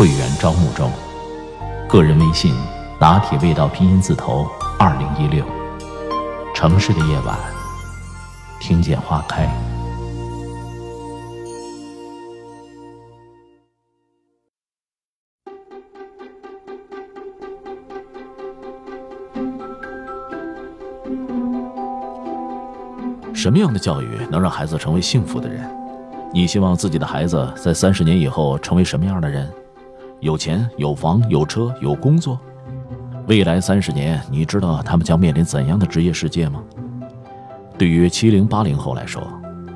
会员招募中，个人微信拿铁味道拼音字头二零一六。城市的夜晚，听见花开。什么样的教育能让孩子成为幸福的人？你希望自己的孩子在三十年以后成为什么样的人？有钱、有房、有车、有工作。未来三十年，你知道他们将面临怎样的职业世界吗？对于七零八零后来说，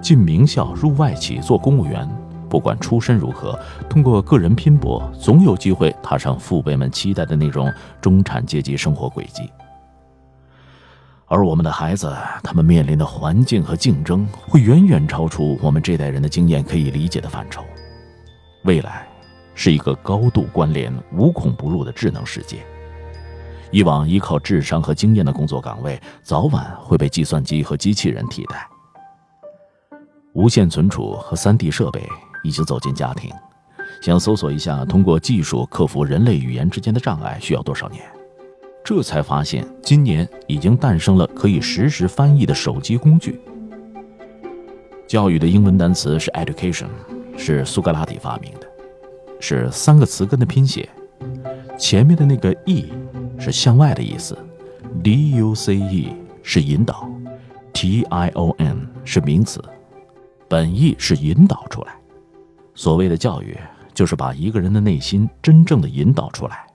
进名校、入外企做公务员，不管出身如何，通过个人拼搏，总有机会踏上父辈们期待的那种中产阶级生活轨迹。而我们的孩子，他们面临的环境和竞争，会远远超出我们这代人的经验可以理解的范畴。未来。是一个高度关联、无孔不入的智能世界。以往依靠智商和经验的工作岗位，早晚会被计算机和机器人替代。无线存储和 3D 设备已经走进家庭。想搜索一下，通过技术克服人类语言之间的障碍需要多少年？这才发现，今年已经诞生了可以实时翻译的手机工具。教育的英文单词是 education，是苏格拉底发明的。是三个词根的拼写，前面的那个 e 是向外的意思，d u c e 是引导，t i o n 是名词，本意是引导出来。所谓的教育，就是把一个人的内心真正的引导出来，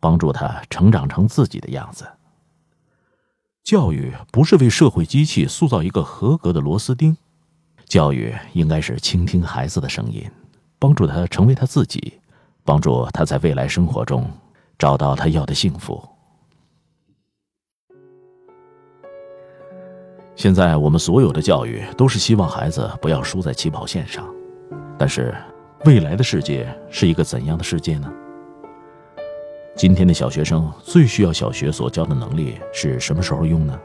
帮助他成长成自己的样子。教育不是为社会机器塑造一个合格的螺丝钉，教育应该是倾听孩子的声音。帮助他成为他自己，帮助他在未来生活中找到他要的幸福。现在我们所有的教育都是希望孩子不要输在起跑线上，但是未来的世界是一个怎样的世界呢？今天的小学生最需要小学所教的能力是什么时候用呢？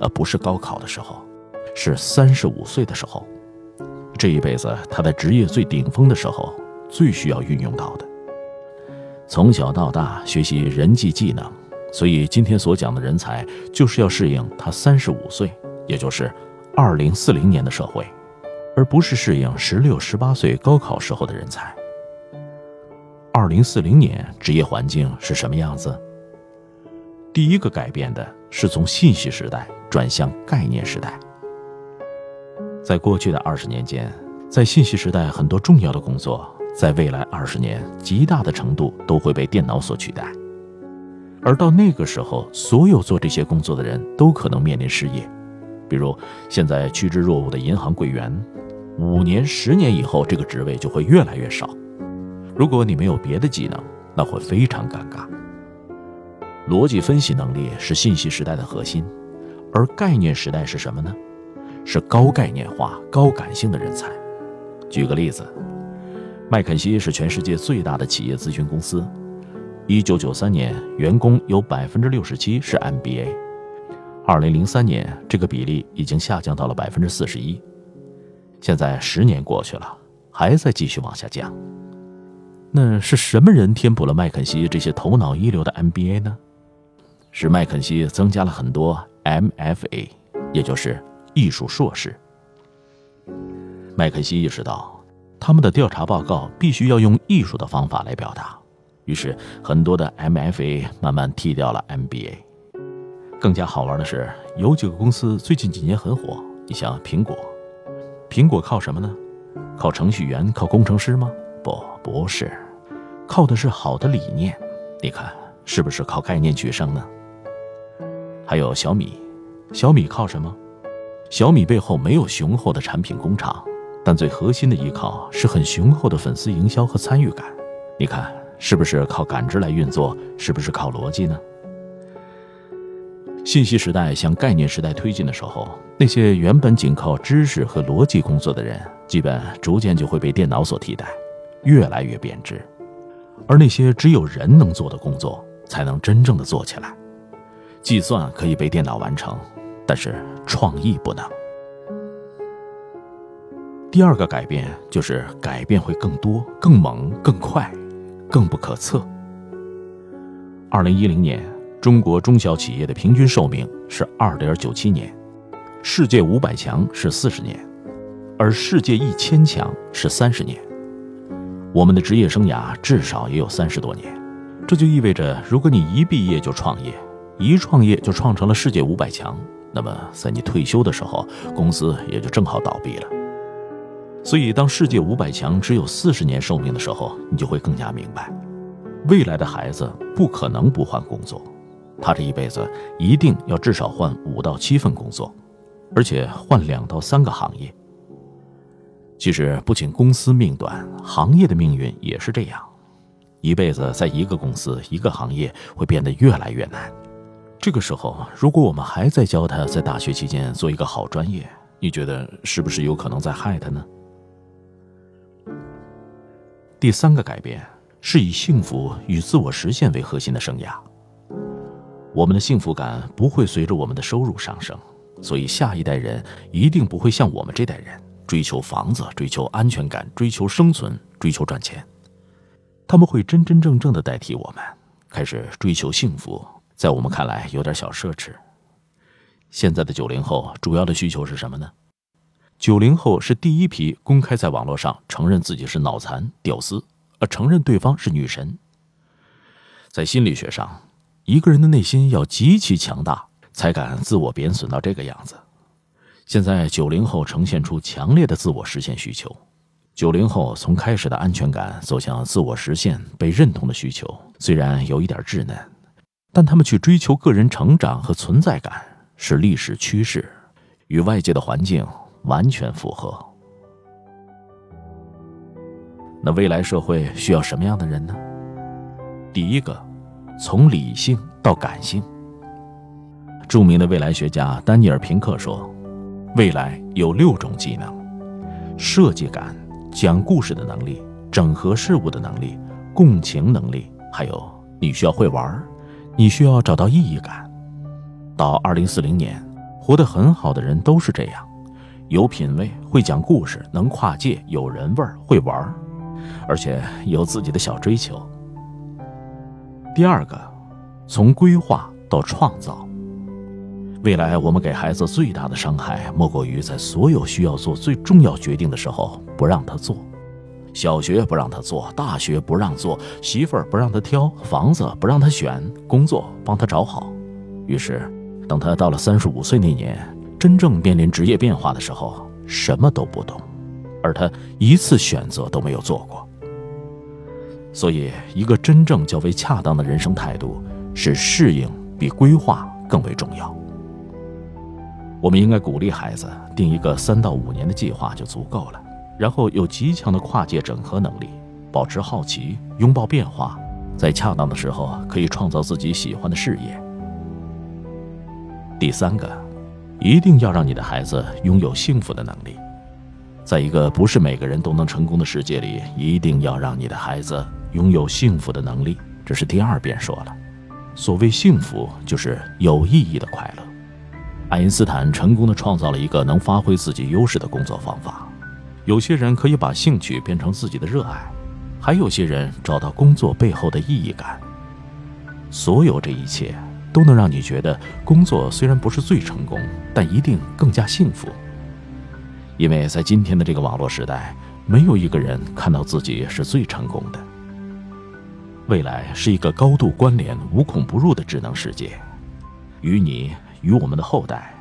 而不是高考的时候，是三十五岁的时候。这一辈子，他在职业最顶峰的时候，最需要运用到的。从小到大学习人际技能，所以今天所讲的人才，就是要适应他三十五岁，也就是二零四零年的社会，而不是适应十六、十八岁高考时候的人才。二零四零年职业环境是什么样子？第一个改变的是从信息时代转向概念时代。在过去的二十年间，在信息时代，很多重要的工作，在未来二十年，极大的程度都会被电脑所取代。而到那个时候，所有做这些工作的人都可能面临失业。比如现在趋之若鹜的银行柜员，五年、十年以后，这个职位就会越来越少。如果你没有别的技能，那会非常尴尬。逻辑分析能力是信息时代的核心，而概念时代是什么呢？是高概念化、高感性的人才。举个例子，麦肯锡是全世界最大的企业咨询公司。一九九三年，员工有百分之六十七是 MBA。二零零三年，这个比例已经下降到了百分之四十一。现在十年过去了，还在继续往下降。那是什么人填补了麦肯锡这些头脑一流的 MBA 呢？是麦肯锡增加了很多 MFA，也就是。艺术硕士，麦肯锡意识到，他们的调查报告必须要用艺术的方法来表达，于是很多的 MFA 慢慢替掉了 MBA。更加好玩的是，有几个公司最近几年很火，你像苹果，苹果靠什么呢？靠程序员、靠工程师吗？不，不是，靠的是好的理念。你看，是不是靠概念取胜呢？还有小米，小米靠什么？小米背后没有雄厚的产品工厂，但最核心的依靠是很雄厚的粉丝营销和参与感。你看，是不是靠感知来运作？是不是靠逻辑呢？信息时代向概念时代推进的时候，那些原本仅靠知识和逻辑工作的人，基本逐渐就会被电脑所替代，越来越贬值。而那些只有人能做的工作，才能真正的做起来。计算可以被电脑完成，但是创意不能。第二个改变就是改变会更多、更猛、更快、更不可测。二零一零年。中国中小企业的平均寿命是二点九七年，世界五百强是四十年，而世界一千强是三十年。我们的职业生涯至少也有三十多年，这就意味着，如果你一毕业就创业，一创业就创成了世界五百强，那么在你退休的时候，公司也就正好倒闭了。所以，当世界五百强只有四十年寿命的时候，你就会更加明白，未来的孩子不可能不换工作。他这一辈子一定要至少换五到七份工作，而且换两到三个行业。其实不仅公司命短，行业的命运也是这样，一辈子在一个公司、一个行业会变得越来越难。这个时候，如果我们还在教他在大学期间做一个好专业，你觉得是不是有可能在害他呢？第三个改变是以幸福与自我实现为核心的生涯。我们的幸福感不会随着我们的收入上升，所以下一代人一定不会像我们这代人追求房子、追求安全感、追求生存、追求赚钱。他们会真真正正的代替我们，开始追求幸福。在我们看来，有点小奢侈。现在的九零后主要的需求是什么呢？九零后是第一批公开在网络上承认自己是脑残、屌丝，而承认对方是女神。在心理学上。一个人的内心要极其强大，才敢自我贬损到这个样子。现在九零后呈现出强烈的自我实现需求。九零后从开始的安全感走向自我实现、被认同的需求，虽然有一点稚嫩，但他们去追求个人成长和存在感是历史趋势，与外界的环境完全符合。那未来社会需要什么样的人呢？第一个。从理性到感性。著名的未来学家丹尼尔·平克说：“未来有六种技能：设计感、讲故事的能力、整合事物的能力、共情能力，还有你需要会玩，你需要找到意义感。到二零四零年，活得很好的人都是这样：有品位，会讲故事，能跨界，有人味儿，会玩，而且有自己的小追求。”第二个，从规划到创造。未来我们给孩子最大的伤害，莫过于在所有需要做最重要决定的时候不让他做。小学不让他做，大学不让做，媳妇儿不让他挑，房子不让他选，工作帮他找好。于是，等他到了三十五岁那年，真正面临职业变化的时候，什么都不懂，而他一次选择都没有做过。所以，一个真正较为恰当的人生态度是适应比规划更为重要。我们应该鼓励孩子定一个三到五年的计划就足够了，然后有极强的跨界整合能力，保持好奇，拥抱变化，在恰当的时候可以创造自己喜欢的事业。第三个，一定要让你的孩子拥有幸福的能力。在一个不是每个人都能成功的世界里，一定要让你的孩子。拥有幸福的能力，这是第二遍说了。所谓幸福，就是有意义的快乐。爱因斯坦成功的创造了一个能发挥自己优势的工作方法。有些人可以把兴趣变成自己的热爱，还有些人找到工作背后的意义感。所有这一切，都能让你觉得工作虽然不是最成功，但一定更加幸福。因为在今天的这个网络时代，没有一个人看到自己是最成功的。未来是一个高度关联、无孔不入的智能世界，与你与我们的后代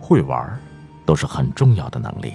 会玩，都是很重要的能力。